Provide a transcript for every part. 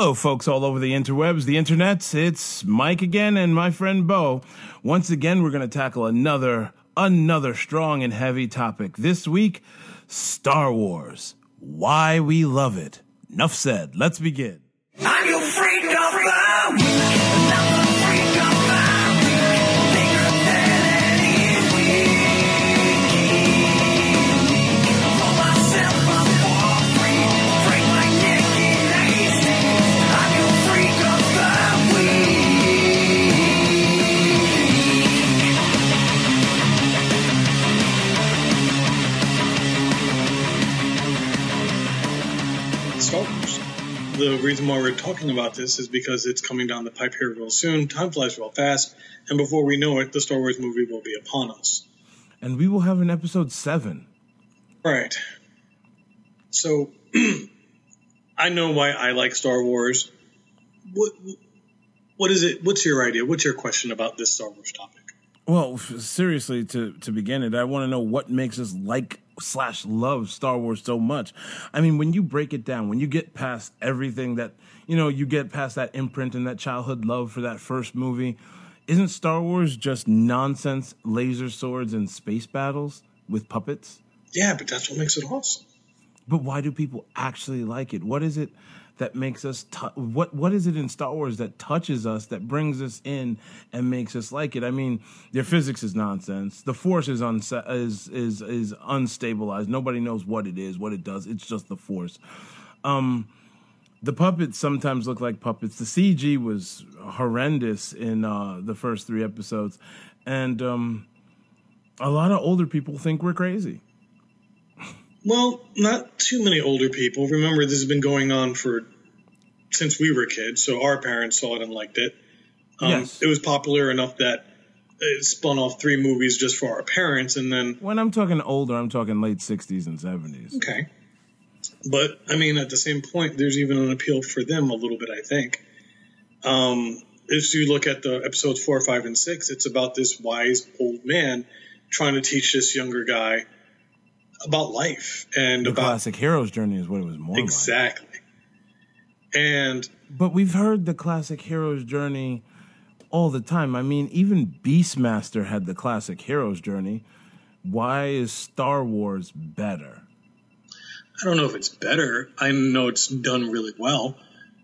Hello, folks all over the interwebs, the internets. It's Mike again and my friend Bo. Once again, we're going to tackle another, another strong and heavy topic. This week, Star Wars. Why we love it. Enough said. Let's begin. The reason why we're talking about this is because it's coming down the pipe here real soon. Time flies real fast, and before we know it, the Star Wars movie will be upon us. And we will have an episode seven. Right. So, I know why I like Star Wars. What what is it? What's your idea? What's your question about this Star Wars topic? Well, seriously, to to begin it, I want to know what makes us like slash love Star Wars so much. I mean, when you break it down, when you get past everything that you know, you get past that imprint and that childhood love for that first movie. Isn't Star Wars just nonsense, laser swords and space battles with puppets? Yeah, but that's what makes it awesome. But why do people actually like it? What is it that makes us tou what what is it in Star Wars that touches us that brings us in and makes us like it? I mean, their physics is nonsense. The force is unsa- is is is unstabilized. Nobody knows what it is, what it does. It's just the force. Um the puppets sometimes look like puppets. The CG was horrendous in uh, the first three episodes, and um, a lot of older people think we're crazy. Well, not too many older people. Remember, this has been going on for since we were kids, so our parents saw it and liked it. Um, Yes. It was popular enough that it spun off three movies just for our parents, and then When I'm talking older, I'm talking late 60s and 70s. okay. But I mean, at the same point, there's even an appeal for them a little bit. I think. Um, if you look at the episodes four, five, and six, it's about this wise old man trying to teach this younger guy about life and The about classic hero's journey is what it was more like. exactly. And But we've heard the classic hero's journey all the time. I mean, even Beastmaster had the classic hero's journey. Why is Star Wars better? I don't know if it's better. I know it's done really well.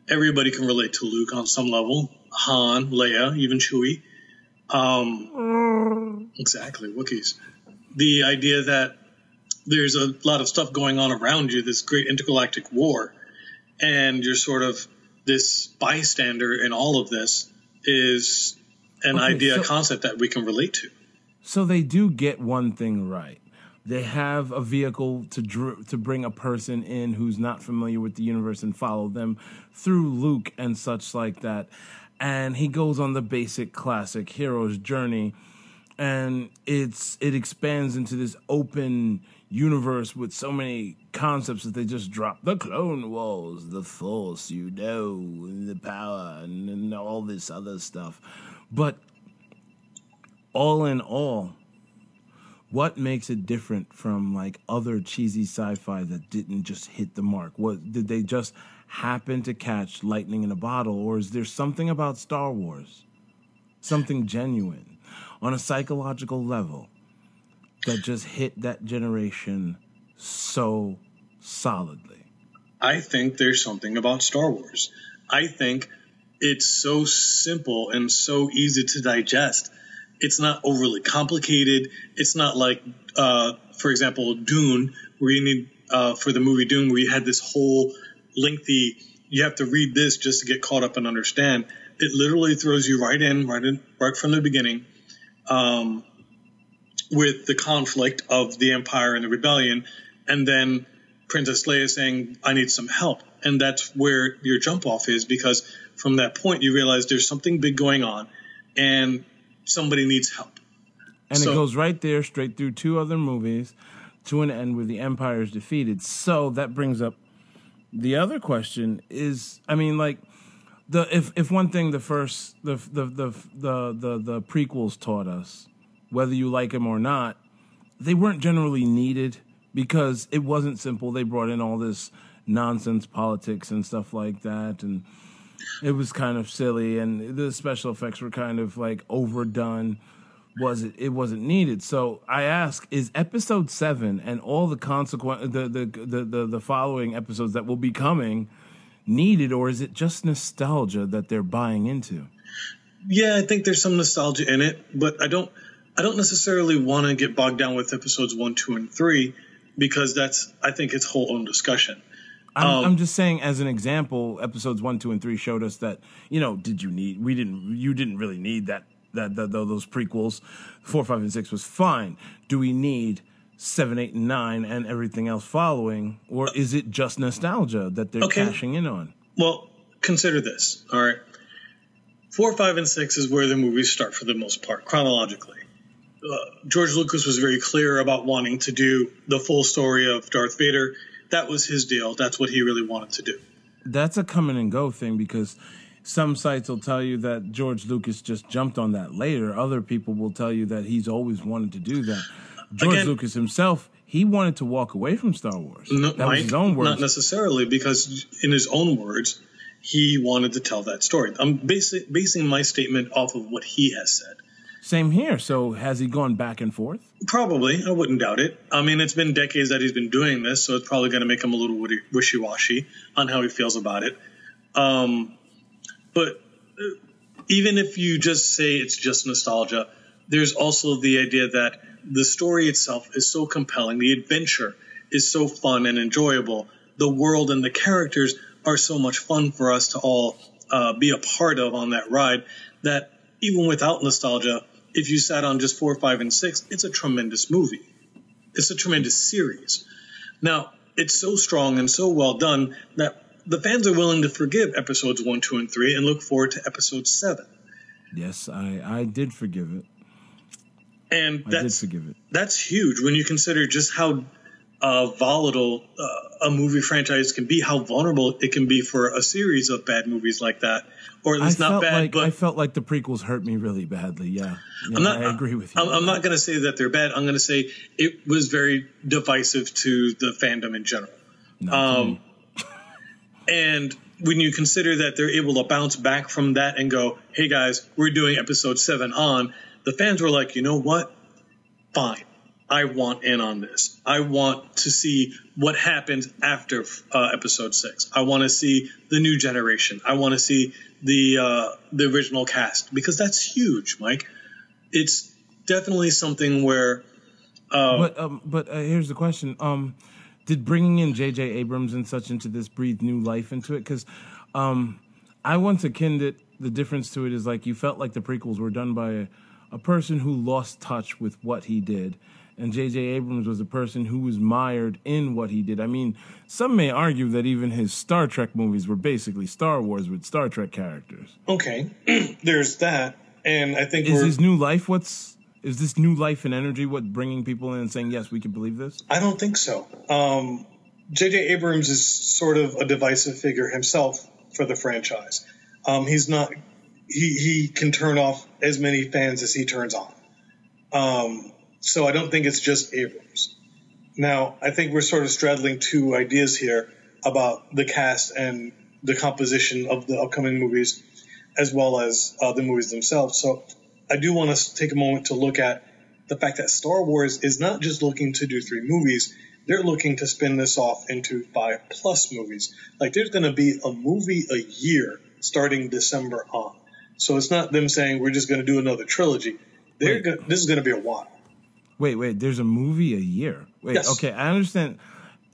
Everybody can relate to Luke on some level. Han, Leia, even Chewie. Um, exactly, Wookiees. The idea that there's a lot of stuff going on around you, this great intergalactic war, and you're sort of this bystander in all of this is an Okay, idea, so- a concept that we can relate to. So they do get one thing right. They have a vehicle to dr- to bring a person in who's not familiar with the universe and follow them through Luke and such like that. And he goes on the basic classic hero's journey and it's it expands into this open universe with so many concepts that they just drop the clone wars the force you know the power and, and all this other stuff but all in all, what makes it different from like other cheesy sci-fi that didn't just hit the mark? What did they just happen to catch lightning in a bottle, or is there something about Star Wars, something genuine, on a psychological level, that just hit that generation so solidly? I think there's something about Star Wars. I think it's so simple and so easy to digest. It's not overly complicated. It's not like, uh, for example, Dune, where you need uh, for the movie Dune, where you had this whole lengthy. You have to read this just to get caught up and understand. It literally throws you right in, right in, right from the beginning, um, with the conflict of the Empire and the Rebellion, and then Princess Leia saying, I need some help. And that's where your jump off is because from that point you realize there's something big going on and somebody needs help. And So- it goes right there, straight through two other movies, to an end where the Empire is defeated. So that brings up the other question: Is I mean, like the if if one thing the first the the the the the, the prequels taught us, whether you like them or not, they weren't generally needed because it wasn't simple. They brought in all this nonsense politics and stuff like that, and it was kind of silly, and the special effects were kind of like overdone. Was it? It wasn't needed. So I ask: Is episode seven and all the consequent the the the the, the following episodes that will be coming needed, or is it just nostalgia that they're buying into? Yeah, I think there's some nostalgia in it, but I don't I don't necessarily want to get bogged down with episodes one, two, and three because that's I think it's whole own discussion. I'm, Um, I'm just saying, as an example, episodes one, two, and three showed us that you know, did you need? We didn't. You didn't really need that. That, that those prequels, four, five, and six was fine. Do we need seven, eight, and nine, and everything else following, or is it just nostalgia that they're Okay. cashing in on? Well, consider this. All right, four, five, and six is where the movies start for the most part chronologically. Uh, George Lucas was very clear about wanting to do the full story of Darth Vader. That was his deal. That's what he really wanted to do. That's a coming and go thing because some sites will tell you that George Lucas just jumped on that later. Other people will tell you that he's always wanted to do that. George Again- Lucas himself, he wanted to walk away from Star Wars. No, that was his own words. Not necessarily, because in his own words, he wanted to tell that story. I'm basi- basing my statement off of what he has said. Same here. So has he gone back and forth? Probably, I wouldn't doubt it. I mean, it's been decades that he's been doing this, so it's probably going to make him a little wishy-washy on how he feels about it. Um, but uh, even if you just say it's just nostalgia, there's also the idea that the story itself is so compelling, the adventure is so fun and enjoyable, the world and the characters are so much fun for us to all uh, be a part of on that ride that even without nostalgia, if you sat on just four, five, and six, it's a tremendous movie. It's a tremendous series. Now, it's so strong and so well done that the fans are willing to forgive episodes one, two, and three and look forward to episode seven. Yes, I, I did forgive it. And I did that's forgive it. that's huge when you consider just how uh, volatile uh, a movie franchise can be, how vulnerable it can be for a series of bad movies like that, or at least not bad, like but I felt like the prequels hurt me really badly. Yeah, yeah I'm not, I agree with you. I'm, I'm not going to say that they're bad. I'm going to say it was very divisive to the fandom in general. Um, and when you consider that they're able to bounce back from that and go, hey guys, we're doing episode seven on, the fans were like, you know what? Fine. I want in on this. I want to see what happens after uh, episode six. I want to see the new generation. I want to see the uh, the original cast because that's huge, Mike. It's definitely something where uh, But um, but uh, here's the question: um, Did bringing in J.J. Abrams and such into this breathe new life into it? Because um, I once akin it. The difference to it is like you felt like the prequels were done by a, a person who lost touch with what he did, and J.J. Abrams was a person who was mired in what he did. I mean, some may argue that even his Star Trek movies were basically Star Wars with Star Trek characters. okay, there's that, and I think Is his new life what's is this new life and energy what bringing people in and saying yes we can believe this? I don't think so. Um, J.J. Abrams is sort of a divisive figure himself for the franchise. Um, he's not. He he can turn off as many fans as he turns on. Um, so I don't think it's just Abrams. Now I think we're sort of straddling two ideas here about the cast and the composition of the upcoming movies, as well as uh, the movies themselves. So I do want to take a moment to look at the fact that Star Wars is not just looking to do three movies, they're looking to spin this off into five plus movies. Like there's going to be a movie a year starting December on. So it's not them saying we're just going to do another trilogy. They're go- this is going to be a while. Wait, wait. There's a movie a year. Wait. Yes. Okay, I understand.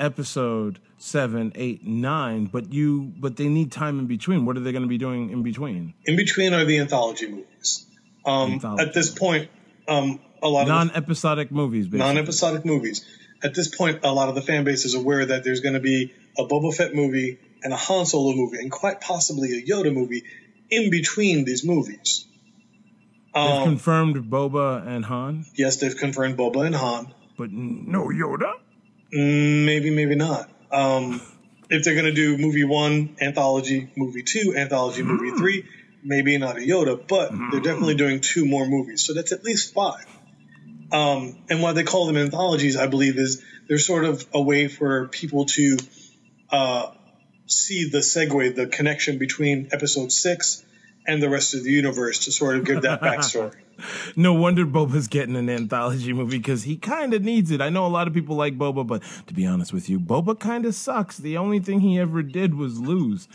Episode seven, eight, nine, but you, but they need time in between. What are they going to be doing in between? In between are the anthology movies. Um, Anthology. At this point, um, a lot of Non-episodic movies, basically. non-episodic movies. At this point, a lot of the fan base is aware that there's going to be a Boba Fett movie and a Han Solo movie, and quite possibly a Yoda movie in between these movies. They've Um, confirmed Boba and Han, yes, they've confirmed Boba and Han. but no Yoda. Mm, Maybe, maybe not. Um, if they're going to do movie one, anthology, movie two, anthology, movie three, maybe not a Yoda, but they're definitely doing two more movies. So that's at least five. Um, and why they call them anthologies, I believe, is they're sort of a way for people to uh, see the segue, the connection between episode six and the rest of the universe to sort of give that backstory. No wonder Boba's getting an anthology movie because he kind of needs it. I know a lot of people like Boba, but to be honest with you, Boba kind of sucks. The only thing he ever did was lose.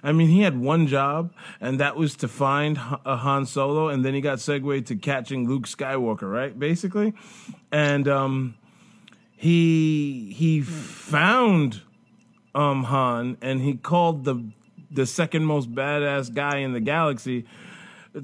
I mean, he had one job, and that was to find H- uh, Han Solo, and then he got segued to catching Luke Skywalker, right? Basically, and um, he he found um Han, and he called the the second most badass guy in the galaxy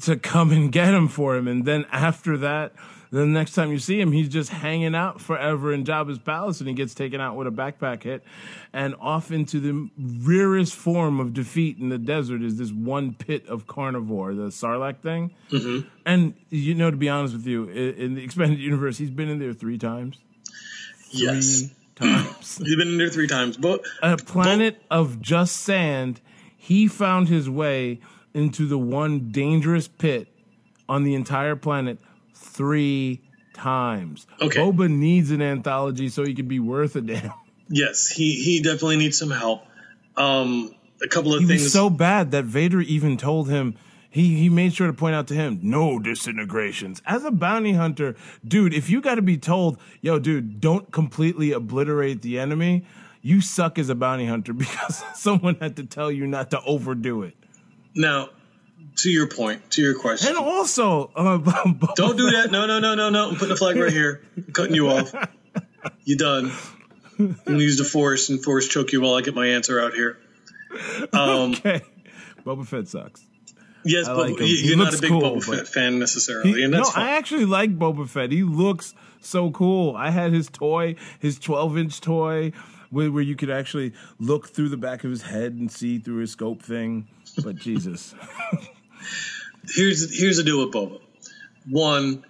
to come and get him for him. And then after that, the next time you see him, he's just hanging out forever in Jabba's palace and he gets taken out with a backpack hit. And off into the rarest form of defeat in the desert is this one pit of carnivore, the Sarlacc thing. Mm-hmm. And, you know, to be honest with you, in the expanded universe, he's been in there three times. yes. Three times. He's been in there three times, but a planet of just sand, he found his way into the one dangerous pit on the entire planet three times. Okay. Boba needs an anthology so he can be worth a damn. yes, he he definitely needs some help. Um, a couple of He things. was so bad that Vader even told him. He, he made sure to point out to him, no disintegrations. As a bounty hunter, dude, if you got to be told, yo, dude, don't completely obliterate the enemy, you suck as a bounty hunter because someone had to tell you not to overdo it. now, to your point, to your question. And also, uh, Don't do that. No, no, no, no, no. I'm putting a flag right here. I'm cutting you off. You done. I'm gonna use the force and force choke you while I get my answer out here. Um, okay. Boba Fett sucks. yes, I but like him. you- He you're not a big cool, Boba Fett fan necessarily, He- and no, that's fine. I actually like Boba Fett. He looks so cool. I had his toy, his 12 inch toy, where, where you could actually look through the back of his head and see through his scope thing. But Jesus. here's here's the deal with Boba. One,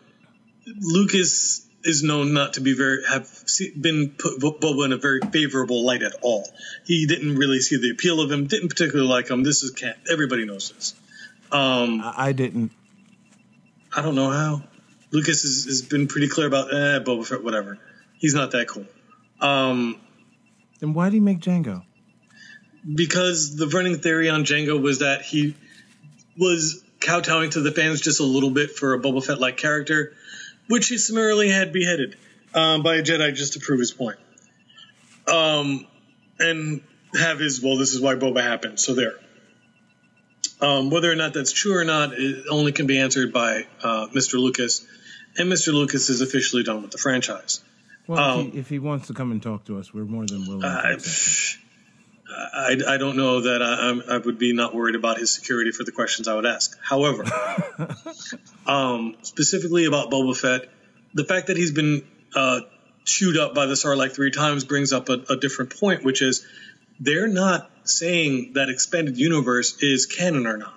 Lucas is known not to be very have been put Bo- Boba in a very favorable light at all. He didn't really see the appeal of him. Didn't particularly like him. This is can everybody knows this. Um, I, I didn't. I don't know how. Lucas has, has been pretty clear about eh, Boba Fett, whatever. He's not that cool. Um, Then why did he make Jango? because the running theory on Jango was that he was kowtowing to the fans just a little bit for a Boba Fett like character, which he summarily had beheaded um, by a Jedi just to prove his point. Um, and have his, well, this is why Boba happened, so there. Um, whether or not that's true or not, it only can be answered by uh, Mr. Lucas, and Mr. Lucas is officially done with the franchise. Well, Um, if, he, if he wants to come and talk to us, we're more than willing to I. I, I don't know that I, I'm- I would be not worried about his security for the questions I would ask. However, um, specifically about Boba Fett, the fact that he's been uh, chewed up by the Sarlacc three times brings up a, a different point, which is they're not saying that expanded universe is canon or not.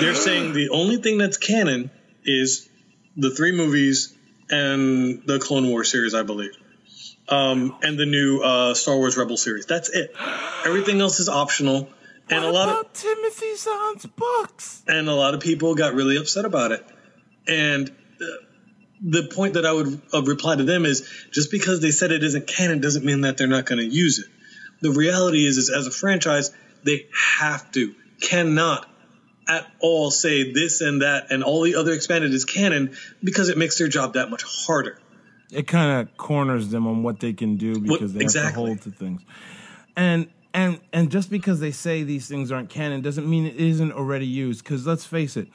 They're saying the only thing that's canon is the three movies and the Clone War series, I believe um, and the new uh, Star Wars Rebel series. That's it. Everything else is optional, and What a lot of about Timothy Zahn's books? and a lot of people got really upset about it. And uh, the point that I would uh, reply to them is just because they said it isn't canon doesn't mean that they're not going to use it. The reality is, is as a franchise, they have to, cannot at all say this and that and all the other expanded is canon because it makes their job that much harder. it kind of corners them on what they can do because they have to hold to things. And and and just because they say these things aren't canon doesn't mean it isn't already used. Because let's face it,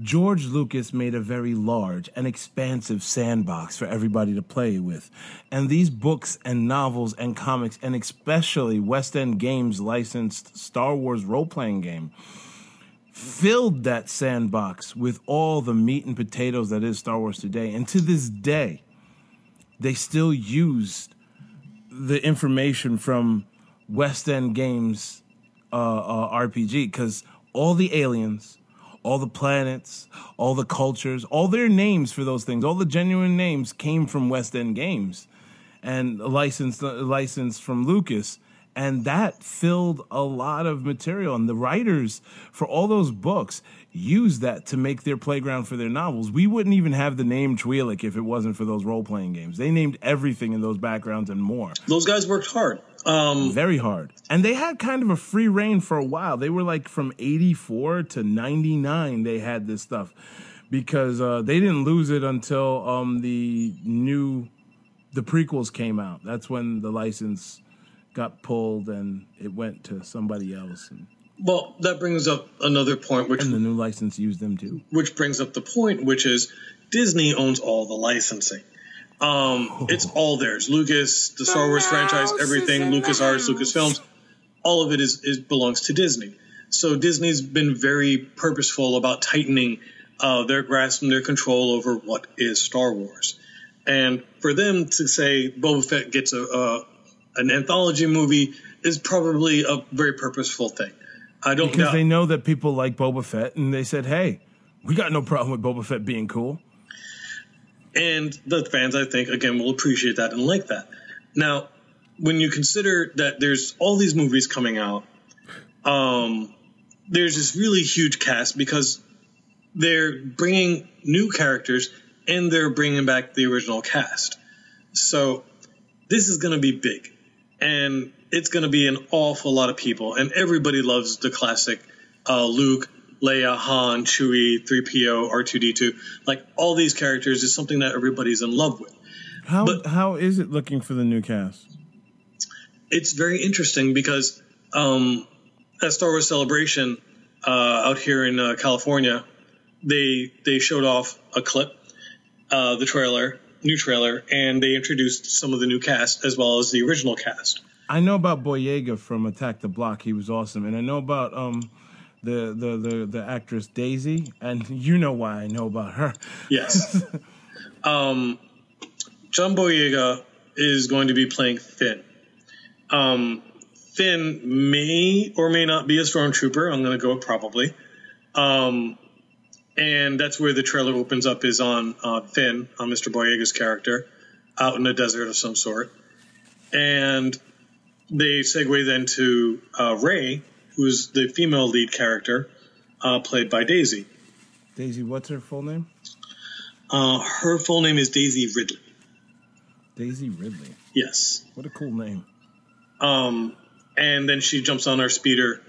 George Lucas made a very large and expansive sandbox for everybody to play with, and these books and novels and comics and especially West End Games licensed Star Wars role playing game filled that sandbox with all the meat and potatoes that is Star Wars today. And to this day, they still used the information from West End Games uh, uh, RPG because all the aliens, all the planets, all the cultures, all their names for those things, all the genuine names came from West End Games and licensed licensed from Lucas. And that filled a lot of material. And the writers for all those books used that to make their playground for their novels. We wouldn't even have the name Twi'lek if it wasn't for those role playing games. They named everything in those backgrounds and more. Those guys worked hard. Um, Very hard. And they had kind of a free reign for a while. They were like from 84 to 99, they had this stuff because uh, they didn't lose it until um, the new, the prequels came out. That's when the license got pulled and it went to somebody else. And, well, that brings up another point, which and the new license used them too. which brings up the point, which is Disney owns all the licensing. Um, It's all theirs. Lucas, the Star Wars franchise, everything, LucasArts, Lucasfilms, all of it is, is belongs to Disney. So Disney's been very purposeful about tightening uh, their grasp and their control over what is Star Wars. And for them to say Boba Fett gets a, a an anthology movie is probably a very purposeful thing. I don't Because doubt. they know that people like Boba Fett and they said, hey, we got no problem with Boba Fett being cool. And the fans, I think, again, will appreciate that and like that. Now, when you consider that there's all these movies coming out, um, there's this really huge cast because they're bringing new characters and they're bringing back the original cast. So this is going to be big. And it's going to be an awful lot of people. And everybody loves the classic uh, Luke, Leia, Han, Chewie, 3PO, R2D2. Like all these characters is something that everybody's in love with. How, But- how is it looking for the new cast? It's very interesting because um, at Star Wars Celebration uh, out here in uh, California, they they showed off a clip, uh, the trailer, new trailer, and they introduced some of the new cast as well as the original cast. I know about Boyega from Attack the Block. He was awesome, and I know about um the the the, the actress Daisy, and you know why I know about her. Yes. um, John Boyega is going to be playing Finn. Um, Finn may or may not be a stormtrooper. I'm going to go with probably. Um, and that's where the trailer opens up is on uh, Finn, on Mr. Boyega's character, out in a desert of some sort. And they segue then to uh, Rey, who's the female lead character, uh, played by Daisy. Daisy, what's her full name? Uh, her full name is Daisy Ridley. Daisy Ridley. Yes. What a cool name. Um, and then she jumps on our speeder.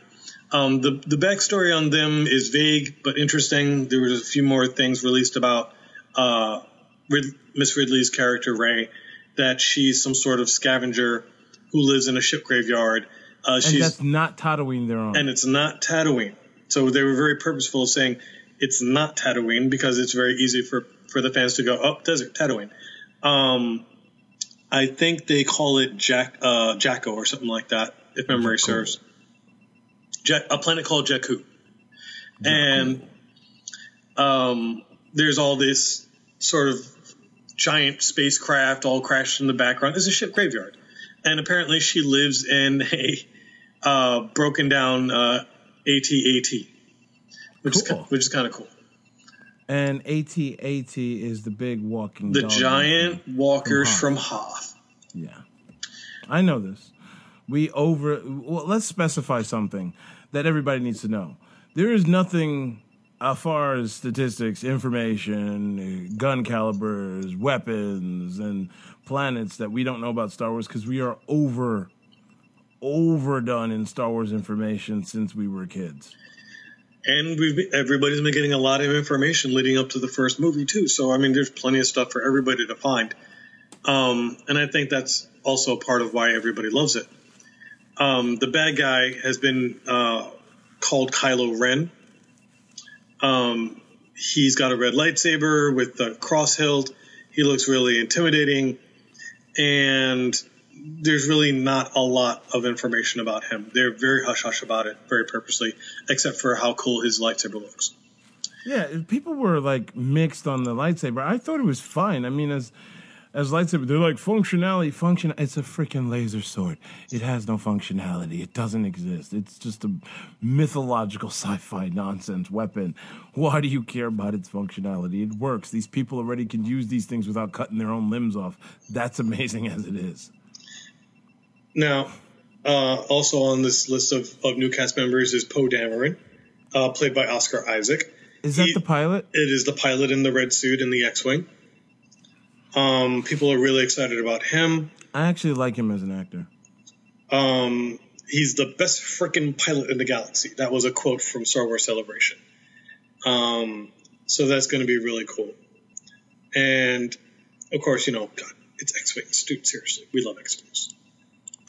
Um, the the backstory on them is vague but interesting. There was a few more things released about uh, Rid- Miss Ridley's character Rey, that she's some sort of scavenger who lives in a ship graveyard. Uh, And she's that's not Tatooine they're on. and it's not Tatooine. So they were very purposeful of saying it's not Tatooine because it's very easy for, for the fans to go, oh, desert, Tatooine. Um, I think they call it Jack, uh, Jacko or something like that, if memory serves. A planet called Jakku. And um, there's all this sort of giant spacecraft all crashed in the background. It's a ship graveyard. And apparently she lives in a uh, broken down uh, AT-AT, which is Cool. ki- which is kind of cool. and AT-AT is the big walking The giant walkers Hoth. from Hoth. Yeah. I know this. We over well, let's specify something that everybody needs to know. There is nothing as far as statistics, information, uh, gun calibers, weapons, and planets that we don't know about Star Wars because we are over overdone in Star Wars information since we were kids. And we've been- everybody's been getting a lot of information leading up to the first movie too. So I mean, there's plenty of stuff for everybody to find. Um, and I think that's also part of why everybody loves it. Um, the bad guy has been uh, called Kylo Ren. Um, he's got a red lightsaber with the cross hilt. He looks really intimidating, and there's really not a lot of information about him. They're very hush hush about it, very purposely, except for how cool his lightsaber looks. Yeah, people were like mixed on the lightsaber. I thought it was fine. I mean, as as lightsaber, they're like functionality, function. It's a freaking laser sword. It has no functionality. It doesn't exist. It's just a mythological sci-fi nonsense weapon. Why do you care about its functionality? It works. These people already can use these things without cutting their own limbs off. That's amazing as it is. Now, uh, also on this list of, of new cast members is Poe Dameron, uh, played by Oscar Isaac. Is that He- the pilot? It is the pilot in the red suit in the X-wing. Um, people are really excited about him. I actually like him as an actor. Um, he's the best freaking pilot in the galaxy. That was a quote from Star Wars Celebration. Um, so that's going to be really cool. And of course, you know, God, it's X-wings, dude. Seriously, we love X-wings.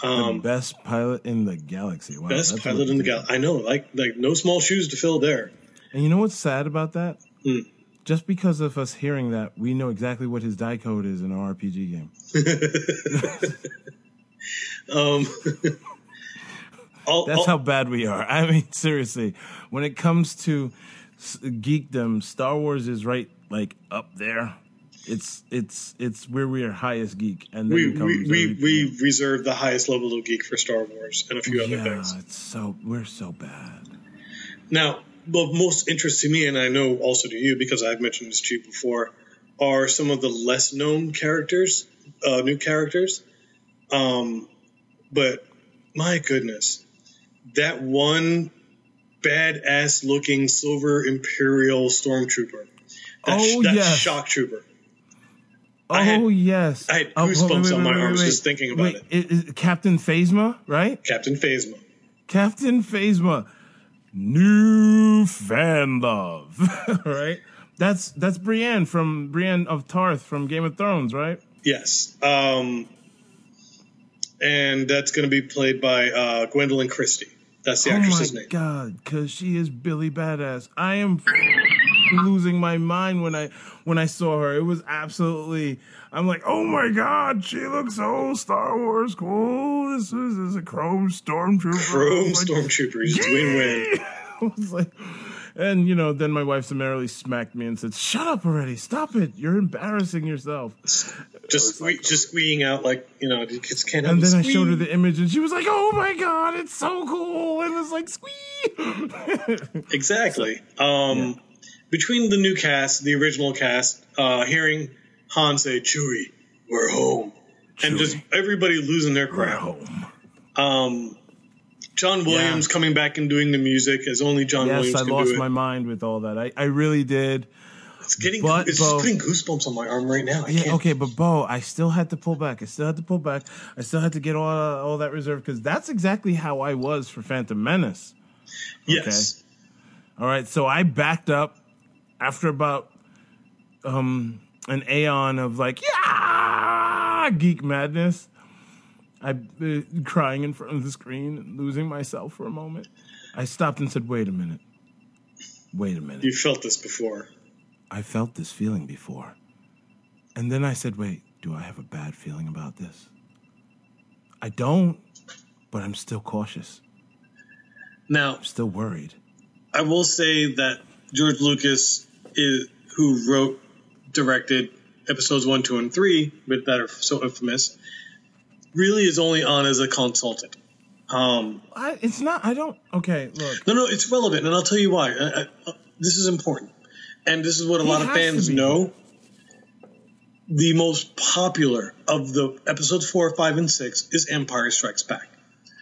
The Um, best pilot in the galaxy. Wow, best pilot in the galaxy. I know, like, like no small shoes to fill there. And you know what's sad about that? Hmm. Just because of us hearing that, we know exactly what his die code is in our RPG game. Um, I'll- That's I'll- how bad we are. I mean, seriously, when it comes to geekdom, Star Wars is right like up there. It's it's it's where we are highest geek, and then we, we, we, we reserve the highest level of geek for Star Wars and a few other yeah, things. it's so we're so bad. Now, of most interest to me, and I know also to you because I've mentioned this to you before, are some of the less known characters, uh, new characters. Um, but my goodness, that one badass looking silver imperial stormtrooper, that, Oh, that yes. shock trooper. Oh I had- yes, I had Oh, wait, goosebumps wait, on my wait, arms wait, just thinking about wait, it. is Captain Phasma, right? Captain Phasma. Captain Phasma, new fan love, right? That's that's Brienne from Brienne of Tarth from Game of Thrones, right? Yes. Um, and that's going to be played by uh, Gwendoline Christie. That's the oh actress's my name. god, because she is Billy Badass. I am losing my mind when I when I saw her. It was absolutely. I'm like, oh my god, she looks so Star Wars cool. This is, this is a Chrome Stormtrooper. Chrome Like, Stormtroopers, win win. I was like, and you know, then my wife summarily smacked me and said, "Shut up already! Stop it! You're embarrassing yourself." Just sque- just squeeing out like you know, kids can't. And then I showed her the image, and she was like, "Oh my god, it's so cool!" And it's like, "Squee!" exactly. Um, Between the new cast, the original cast, uh, hearing Han say "Chewie, we're home," and just everybody losing their crap. home. Um, John Williams coming back and doing the music as only John Yes, Williams I can lost my mind with all that. I, I really did. it's getting but, it's Bo- just putting goosebumps on my arm right now. I Yeah, can't. okay, but Bo, I still had to pull back. I still had to pull back. I still had to get all all that reserve because that's exactly how I was for Phantom Menace. Yes. All right, so I backed up after about um an aeon of like yeah geek madness. I uh, crying in front of the screen losing myself for a moment. I stopped and said, "Wait a minute. Wait a minute. You felt this before. I felt this feeling before." And then I said, "Wait, do I have a bad feeling about this?" I don't, but I'm still cautious. Now, I'm still worried. I will say that George Lucas is who wrote, directed episodes one, two, and three, but that are so infamous, really is only on as a consultant. Um, I, it's not. I don't. Okay, look. no, no, it's relevant, and I'll tell you why. I, I, uh, this is important, and this is what a He lot of fans know. The most popular of the episodes four, five, and six is Empire Strikes Back.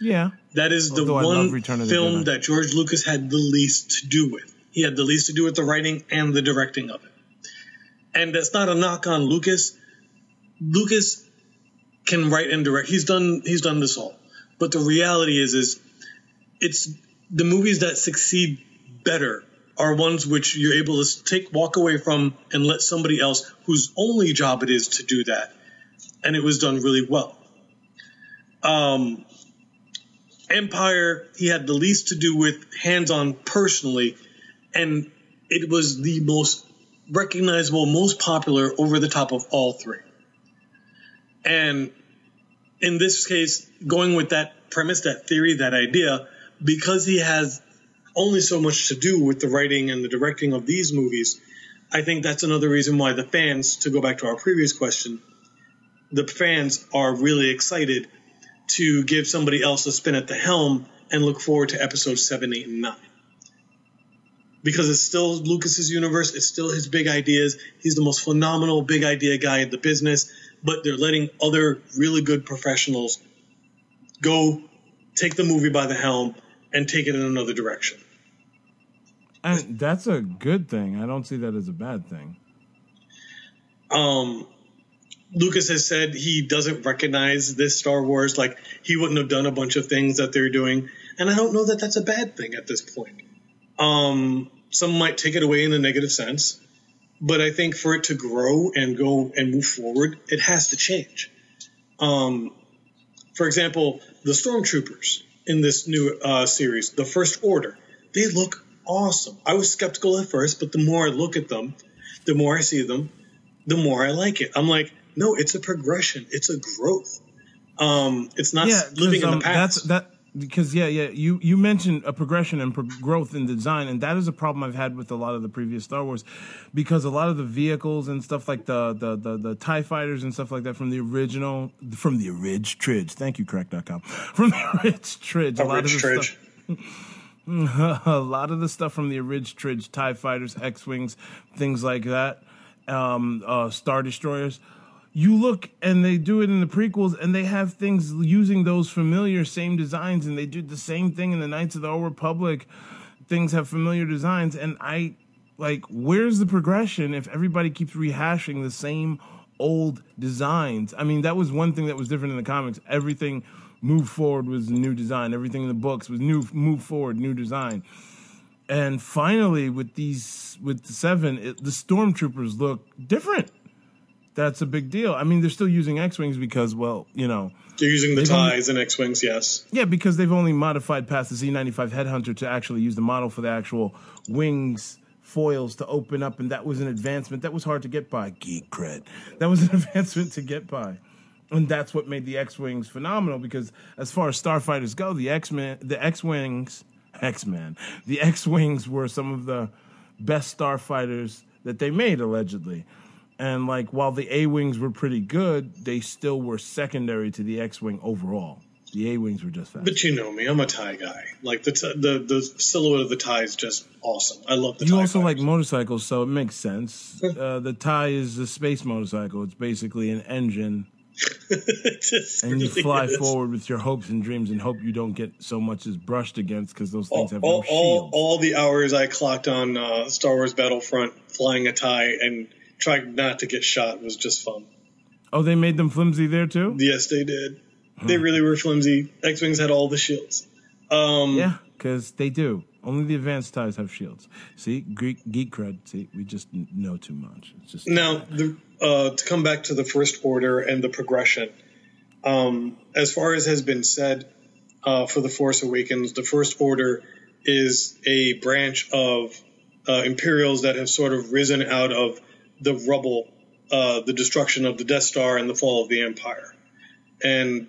Yeah. That is the Although one the film Jedi. that George Lucas had the least to do with. He had the least to do with the writing and the directing of it. And that's not a knock on Lucas. Lucas can write and direct. He's done he's done this all. But the reality is is it's the movies that succeed better are ones which you're able to take walk away from and let somebody else whose only job it is to do that. And it was done really well. Um Empire, he had the least to do with hands on personally, and it was the most recognizable, most popular over the top of all three. And in this case, going with that premise, that theory, that idea, because he has only so much to do with the writing and the directing of these movies, I think that's another reason why the fans, to go back to our previous question, the fans are really excited to give somebody else a spin at the helm and look forward to episodes seven, eight, and nine. Because it's still Lucas's universe, it's still his big ideas. He's the most phenomenal big idea guy in the business, but they're letting other really good professionals go take the movie by the helm and take it in another direction. And that's a good thing. I don't see that as a bad thing. Um, Lucas has said he doesn't recognize this Star Wars. Like he wouldn't have done a bunch of things that they're doing, and I don't know that that's a bad thing at this point. Um, some might take it away in a negative sense, but I think for it to grow and go and move forward, it has to change. Um, for example, the stormtroopers in this new uh, series, the First Order, they look awesome. I was skeptical at first, but the more I look at them, the more I see them, the more I like it. I'm like, no, it's a progression. It's a growth. Um, it's not yeah, living in um, the past. That's that because yeah, yeah. You you mentioned a progression and pro- growth in design, and that is a problem I've had with a lot of the previous Star Wars, because a lot of the vehicles and stuff like the the the, the Tie fighters and stuff like that from the original from the Ridge Tridge. Thank you, correct.com. From the Ridge Tridge, a lot rich of the tridge. stuff, a lot of the stuff from the Ridge Tridge, Tie fighters, X wings, things like that, um, uh, Star destroyers you look and they do it in the prequels and they have things using those familiar same designs and they do the same thing in the Knights of the Old Republic. Things have familiar designs and I like where's the progression if everybody keeps rehashing the same old designs? I mean, that was one thing that was different in the comics. Everything moved forward was new design. Everything in the books was new move forward, new design. And finally with these with the 7, it, the stormtroopers look different that's a big deal. I mean, they're still using X-wings because, well, you know, They're using the only- ties and X-wings, yes. yeah, because they've only modified past the Z95 Headhunter to actually use the model for the actual wings foils to open up, and that was an advancement that was hard to get by. Geek cred. That was an advancement to get by. And that's what made the X-wings phenomenal because as far as starfighters go, the X-Men, the X-wings, X-Men, the X-wings were some of the best starfighters that they made allegedly. And like while the A wings were pretty good, they still were secondary to the X wing overall. The A wings were just fast. But you know me, I'm a tie guy. Like the t- the the silhouette of the tie is just awesome. I love the you also like motorcycles, so it makes sense. uh, the tie is a space motorcycle. It's basically an engine, and you fly is. forward with your hopes and dreams, and hope you don't get so much as brushed against because those All, things have all, no all, all the hours I clocked on uh, Star Wars Battlefront flying a tie and trying not to get shot was just fun. oh, they made them flimsy there too. Yes, they did. They Hmm. really were flimsy. X Wings had all the shields. Um, Yeah, because they do. Only the advanced ties have shields. See, Greek geek cred. See, we just know too much. It's just Now, the, uh, to come back to the First Order and the progression, um, as far as has been said uh, for the Force Awakens, the First Order is a branch of uh, Imperials that have sort of risen out of the rubble, uh, the destruction of the Death Star and the fall of the Empire. And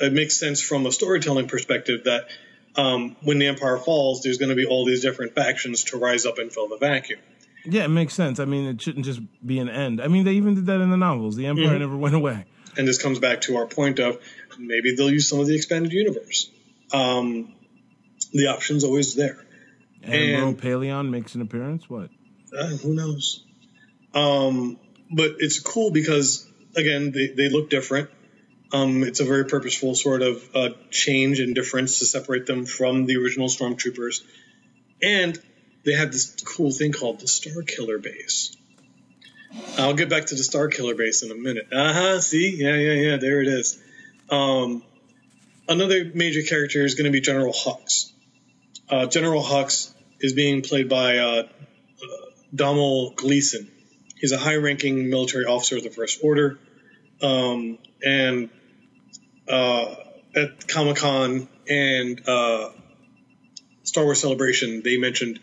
it makes sense from a storytelling perspective that um, when the Empire falls, there's going to be all these different factions to rise up and fill the vacuum. Yeah, it makes sense. I mean, it shouldn't just be an end. I mean, they even did that in the novels. The Empire Mm-hmm. never went away. and this comes back to our point of maybe they'll use some of the expanded universe. Um, the option's always there. Admiral And- Pellaeon makes an appearance. What? Uh, who knows? Um, but it's cool because again, they, they look different. Um, it's a very purposeful sort of uh, change and difference to separate them from the original stormtroopers, and they have this cool thing called the Star Killer base. I'll get back to the Star Killer base in a minute. Uh huh. See, yeah, yeah, yeah. There it is. Um, another major character is going to be General Hux. Uh, General Hux is being played by uh, Domhnall Gleeson. He's a high-ranking military officer of the First Order, um, and uh, at Comic Con and uh, Star Wars Celebration, they mentioned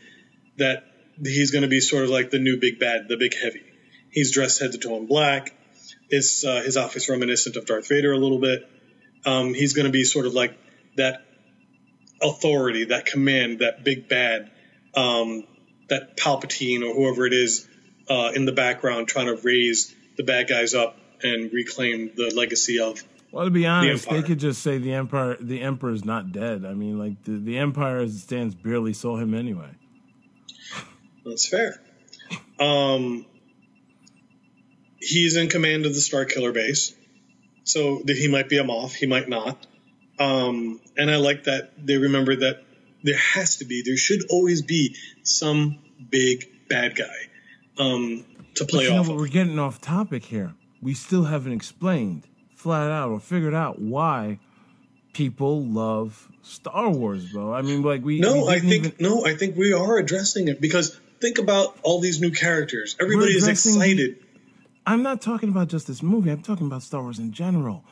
that he's going to be sort of like the new big bad, the big heavy. He's dressed head to toe in black. His uh, his outfit's reminiscent of Darth Vader a little bit. Um, he's going to be sort of like that authority, that command, that big bad, um, that Palpatine or whoever it is uh, in the background trying to raise the bad guys up and reclaim the legacy of. Well, to be honest, they could just say the Empire, the Emperor is not dead. I mean, like the, the Empire as it stands barely saw him anyway. That's fair. Um, he's in command of the Star Killer base, so that he might be a Moff, he might not. Um, and I like that they remember that there has to be, there should always be some big bad guy um, to But play you know off what? of. We're getting off topic here. We still haven't explained flat out or figured out why people love Star Wars, bro. I mean, like we No, we I think even- no, I think we are addressing it because think about all these new characters. Everybody is addressing the- excited. I'm not talking about just this movie. I'm talking about Star Wars in general.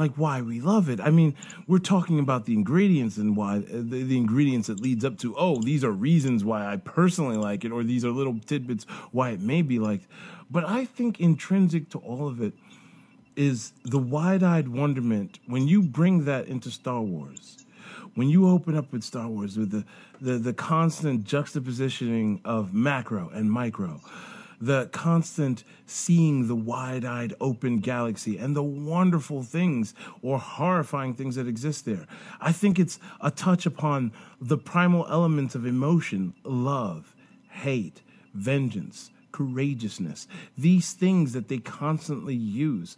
Like why we love it. I mean, we're talking about the ingredients and why uh, the, the ingredients that leads up to. Oh, these are reasons why I personally like it, or these are little tidbits why it may be liked. But I think intrinsic to all of it is the wide-eyed wonderment when you bring that into Star Wars. When you open up with Star Wars with the the, the constant juxtapositioning of macro and micro, the constant seeing the wide-eyed open galaxy and the wonderful things or horrifying things that exist there. I think it's a touch upon the primal elements of emotion, love, hate, vengeance, courageousness, these things that they constantly use,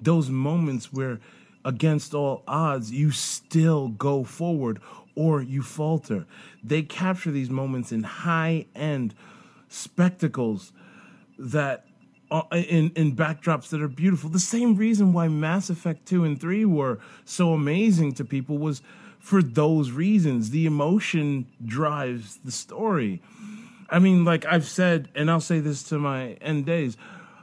those moments where, against all odds, you still go forward or you falter. They capture these moments in high end spectacles that are in in backdrops that are beautiful. The same reason why Mass Effect 2 and 3 were so amazing to people was for those reasons. The emotion drives the story. I mean, like I've said, and I'll say this to my end days,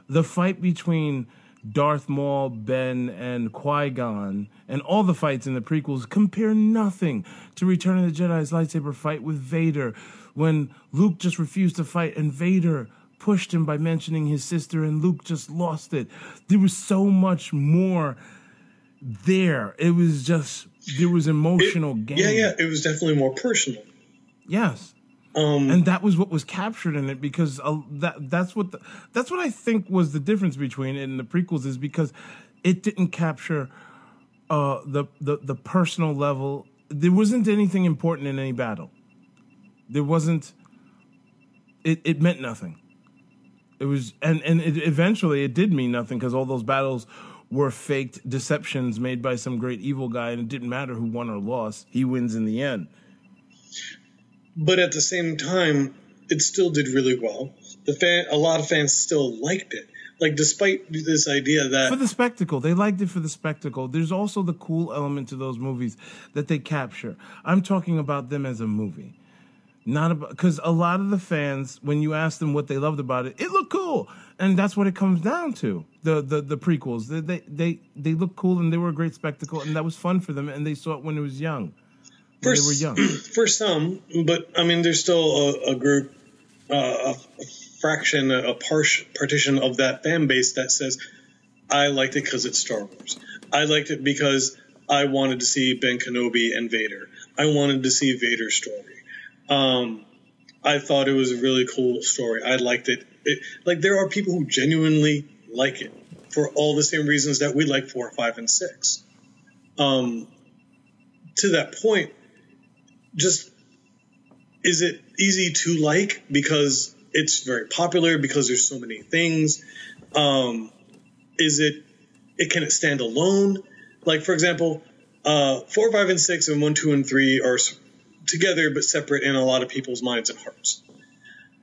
the fight between Darth Maul, Ben, and Qui Gon, and all the fights in the prequels compare nothing to Return of the Jedi's lightsaber fight with Vader, when Luke just refused to fight and Vader pushed him by mentioning his sister, and Luke just lost it. There was so much more there. It was just there was emotional gain. Yeah, yeah, it was definitely more personal. Yes Um, and that was what was captured in it because uh, that that's what the, that's what I think was the difference between it and the prequels is because it didn't capture uh, the the the personal level. There wasn't anything important in any battle. There wasn't. It it meant nothing. It was and and it, eventually it did mean nothing because all those battles were faked deceptions made by some great evil guy, and it didn't matter who won or lost. He wins in the end. but at the same time, it still did really well. The fan, a lot of fans still liked it. Like despite this idea that for the spectacle. They liked it for the spectacle. There's also the cool element to those movies that they capture. I'm talking about them as a movie. Not about because a lot of the fans, when you ask them what they loved about it, it looked cool, and that's what it comes down to. The the the prequels, they they they, they look cool and they were a great spectacle, and that was fun for them, and they saw it when it was young. For, they were young. for some, but I mean, there's still a, a group, uh, a fraction, a par- partition of that fan base that says, I liked it because it's Star Wars. I liked it because I wanted to see Ben Kenobi and Vader. I wanted to see Vader's story. Um, I thought it was a really cool story. I liked it. it. Like, there are people who genuinely like it for all the same reasons that we like four, five, and six. Um, to that point, just is it easy to like because it's very popular because there's so many things um, is it it can it stand alone like for example uh, four five and six and one two and three are together but separate in a lot of people's minds and hearts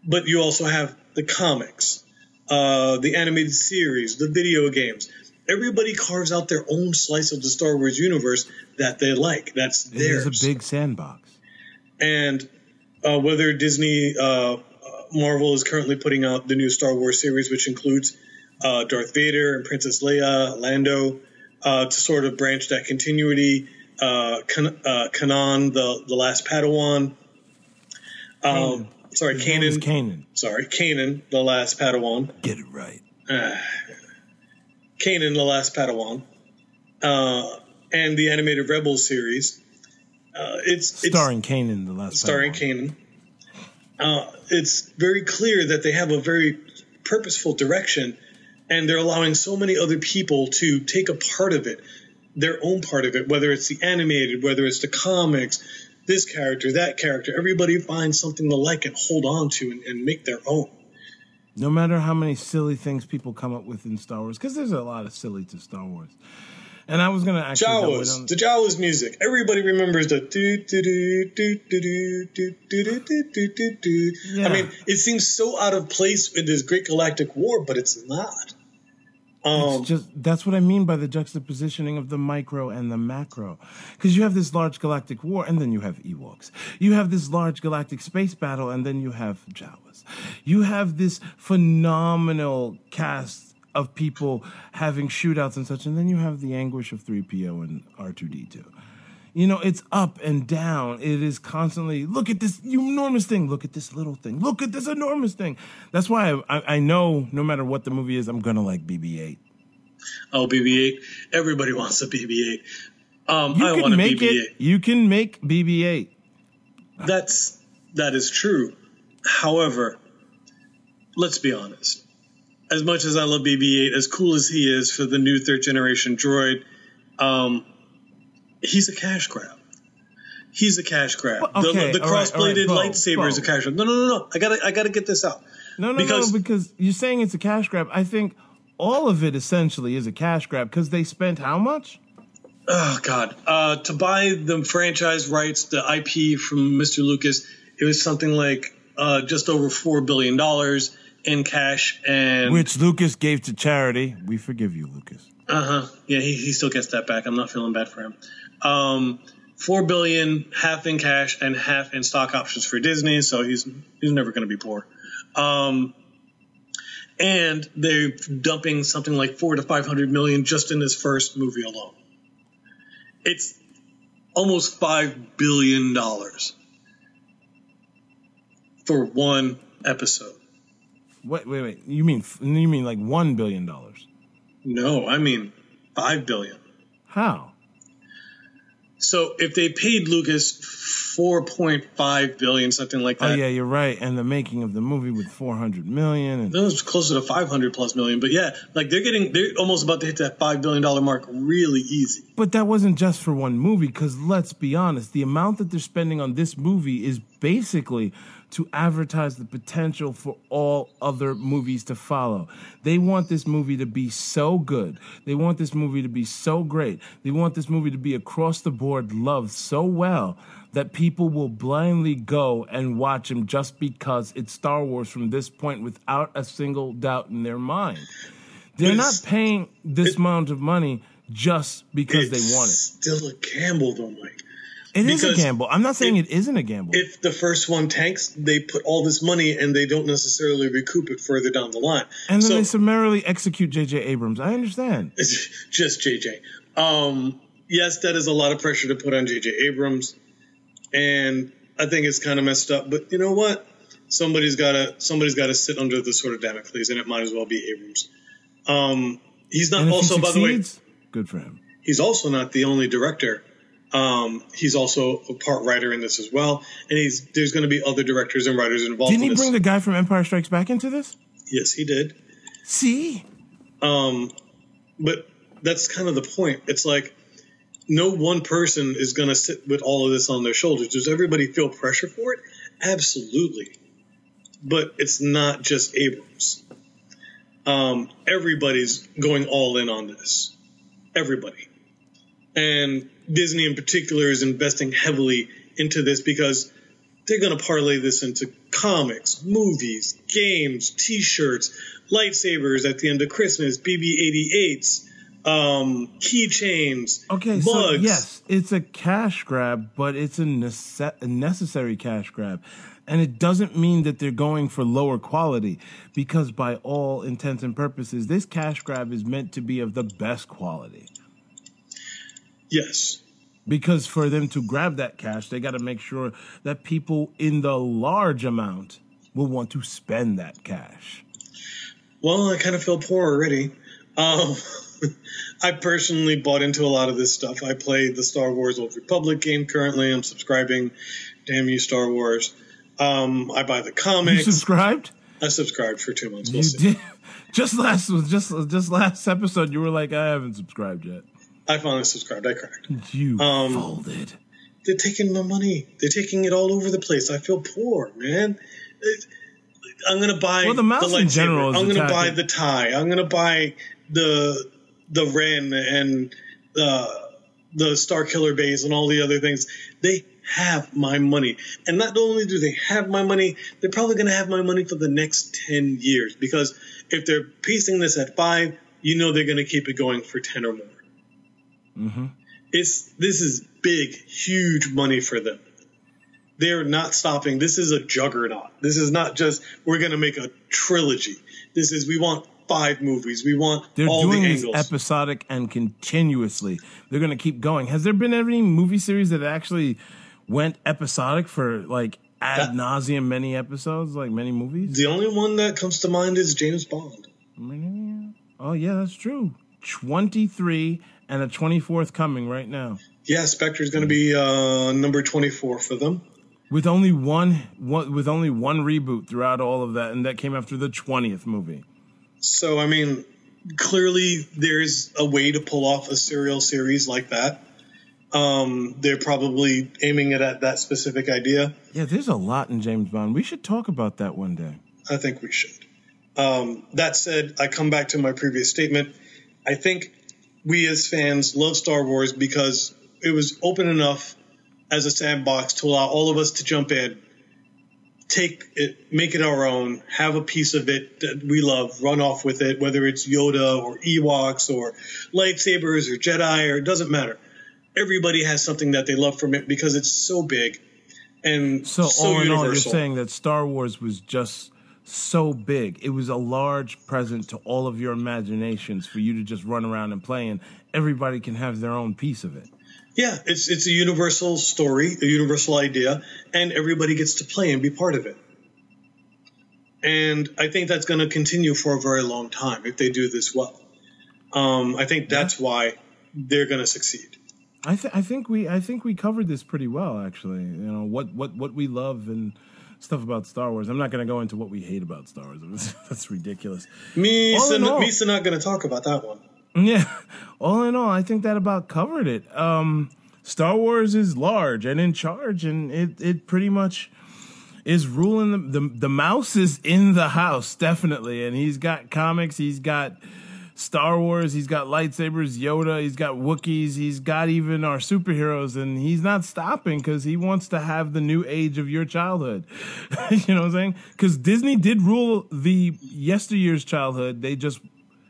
but you also have the comics uh, the animated series the video games everybody carves out their own slice of the star wars universe that they like that's It theirs is a big sandbox. and uh, whether Disney uh, uh, Marvel is currently putting out the new Star Wars series, which includes uh, Darth Vader and Princess Leia, Lando, uh, to sort of branch that continuity. Uh, Kan- uh, Kanan, the the last Padawan. Um, sorry, Kanan. Kanan. Sorry, Kanan, the last Padawan. Get it right. Uh, Kanan, the last Padawan, uh, and the animated Rebels series. Uh, it's it's Starring Kanan, the last starring Padawan. Kanan. Uh, it's very clear that they have a very purposeful direction, and they're allowing so many other people to take a part of it, their own part of it, whether it's the animated, whether it's the comics, this character, that character. Everybody finds something to like and hold on to and, and make their own. No matter how many silly things people come up with in Star Wars, because there's a lot of silly to Star Wars. And I was gonna actually Jawas, on- the Jawas music. Everybody remembers the do do do do do do do do do do do do do. Yeah. I mean, it seems so out of place with this Great Galactic War, but it's not. Um, It's just that's what I mean by the juxtapositioning of the micro and the macro. Because you have this large galactic war, and then you have Ewoks. You have this large galactic space battle, and then you have Jawas. You have this phenomenal cast of people having shootouts and such, and then you have the anguish of 3PO and R2D2. You know, it's up and down. It is constantly look at this enormous thing, look at this little thing, look at this enormous thing. That's why I, I, I know no matter what the movie is, I'm gonna like BB-8. oh, BB-8. Everybody wants a BB-8. Um, You I want a make BB-8. You can make BB-8. That's that is true. However, let's be honest. As much as I love BB-8, as cool as he is for the new third generation droid, um, he's a cash grab. He's a cash grab. Well, The- okay, the, right, cross-bladed right, Bo, lightsaber is a cash grab. No, no, no, no. I gotta, I gotta get this out. No, no, Because- no, because you're saying it's a cash grab. I think all of it essentially is a cash grab because they spent how much? Oh God! Uh, to buy the franchise rights, the IP from Mr. Lucas, it was something like uh, just over four billion dollars in cash, and Which Lucas gave to charity. We forgive you, Lucas. Uh huh. Yeah, he, he still gets that back. I'm not feeling bad for him. Um, four billion, half in cash and half in stock options for Disney. So he's he's never going to be poor. Um, and they're dumping something like four to five hundred million just in his first movie alone. It's almost five billion dollars for one episode. Wait, wait, wait. You mean you mean like one billion dollars? No, I mean five billion. How? So if they paid Lucas 4.5 billion, something like oh, that. Oh yeah, you're right. And the making of the movie with 400 million and that was closer to 500 plus million. But yeah, like they're getting, they're almost about to hit that five billion dollar mark really easy. But that wasn't just for one movie, because let's be honest, the amount that they're spending on this movie is basically to advertise the potential for all other movies to follow. They want this movie to be so good. They want this movie to be so great. They want this movie to be across the board loved so well that people will blindly go and watch him just because it's Star Wars from this point without a single doubt in their mind. They're not paying this amount of money just because they want it. Still a gamble though, Mike. It is a gamble. I'm not saying if- it isn't a gamble. If the first one tanks, they put all this money and they don't necessarily recoup it further down the line. and then so they summarily execute J.J. Abrams. I understand. it's just JJ. Um, yes, that is a lot of pressure to put on JJ Abrams, and I think it's kind of messed up. But you know what? Somebody's got to somebody's got to sit under the sort of Damocles, and it might as well be Abrams. Um, he's not also, he by the way, good for him. he's also not the only director. Um, he's also a part writer in this as well, and he's there's going to be other directors and writers involved. Didn't he bring the guy from Empire Strikes Back into this? yes, he did. See, Um, but that's kind of the point. It's like no one person is going to sit with all of this on their shoulders. Does everybody feel pressure for it? Absolutely. But it's not just Abrams. Um, everybody's going all in on this. Everybody. And Disney in particular is investing heavily into this because they're going to parlay this into comics, movies, games, t-shirts, lightsabers at the end of Christmas, BB-8s, um, keychains, okay, mugs. so yes, it's a cash grab, but it's a, nece- a necessary cash grab. And it doesn't mean that they're going for lower quality because, by all intents and purposes, this cash grab is meant to be of the best quality. Yes. Because for them to grab that cash, they got to make sure that people in the large amount will want to spend that cash. Well, I kind of feel poor already. Um, I personally bought into a lot of this stuff. I play the Star Wars Old Republic game currently. I'm subscribing. Damn you, Star Wars. Um, I buy the You comics. subscribed? I subscribed for two months. We'll You see. did. Just last just just last episode, you were like, I haven't subscribed yet. I finally subscribed. I cracked. You Um, folded. They're taking my money. They're taking it all over the place. I feel poor, man. It- I'm gonna buy Well, the mouse in general I'm gonna attacking- buy the tie. I'm gonna buy the the Ren and uh, the Starkiller Base and all the other things. They have my money. And not only do they have my money, they're probably going to have my money for the next 10 years because if they're pacing this at five, you know they're going to keep it going for 10 or more. Mm-hmm. It's this is big, huge money for them. They're not stopping. This is a juggernaut. This is not just we're going to make a trilogy. This is we want five movies. We want They're all doing the this episodic and continuously. They're going to keep going. Has there been any movie series that actually went episodic for like ad nauseum many episodes, like many movies? the only one that comes to mind is James Bond. Oh yeah, that's true. Twenty three and a twenty fourth coming right now. Yeah, Spectre is going to be uh, number 24 for them. With only one, one with only one reboot throughout all of that, and that came after the twentieth movie. So, I mean, clearly there's a way to pull off a serial series like that. Um, they're probably aiming it at that specific idea. Yeah, there's a lot in James Bond. We should talk about that one day. I think we should. Um, that said, I come back to my previous statement. I think we as fans love Star Wars because it was open enough as a sandbox to allow all of us to jump in, take it, make it our own, have a piece of it that we love, run off with it, whether it's Yoda or Ewoks or lightsabers or Jedi or it doesn't matter. Everybody has something that they love from it because it's so big and So, so, all in all, you're saying that Star Wars was just so big. It was a large present to all of your imaginations for you to just run around and play, and everybody can have their own piece of it. Yeah, it's it's a universal story, a universal idea, and everybody gets to play and be part of it. And I think that's going to continue for a very long time if they do this well. Um, I think that's why they're going to succeed. I, th- I think we I think we covered this pretty well actually. You know what what what we love and stuff about Star Wars. I'm not going to go into what we hate about Star Wars. That's ridiculous. Me, in all- Misa not going to talk about that one. Yeah. All in all, I think that about covered it. Um, Star Wars is large and in charge, and it, it pretty much is ruling the, the the mouse is in the house definitely, and he's got comics, he's got Star Wars, he's got lightsabers, Yoda, he's got Wookiees, he's got even our superheroes, and he's not stopping because he wants to have the new age of your childhood. you know what I'm saying? Because Disney did rule the yesteryear's childhood. They just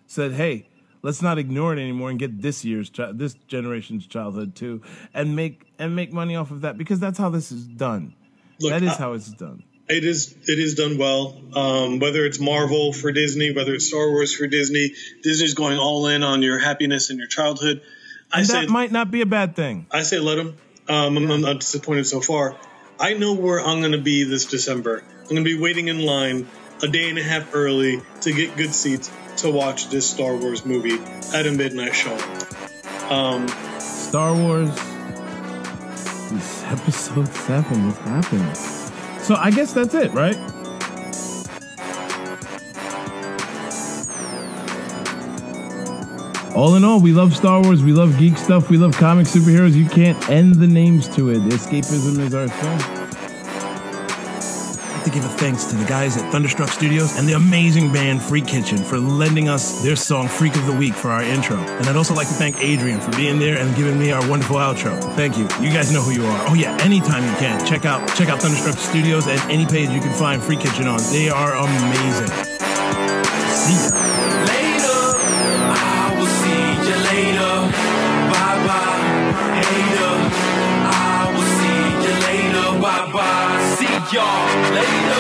said, "Hey, let's not ignore it anymore and get this year's this generation's childhood too, and make and make money off of that because that's how this is done. Look, that is I- how it's done. It is it is done well. Um, whether it's Marvel for Disney, whether it's Star Wars for Disney, Disney's going all in on your happiness and your childhood. I And say that might not be a bad thing. I say let them. Um, I'm, I'm not disappointed so far. I know where I'm going to be this December. I'm going to be waiting in line a day and a half early to get good seats to watch this Star Wars movie at a midnight show. Um, Star Wars. This episode seven is happening. So I guess that's it, right? All in all, we love Star Wars, we love geek stuff, we love comic superheroes. You can't end the names to it. Escapism is our thing. Give a thanks to the guys at Thunderstruck Studios and the amazing band Freak Kitchen for lending us their song Freak of the Week for our intro. And I'd also like to thank Adrian for being there and giving me our wonderful outro. Thank you. You guys know who you are. Oh yeah, anytime you can, check out check out Thunderstruck Studios and any page you can find Freak Kitchen on. They are amazing. See ya. Y'all later.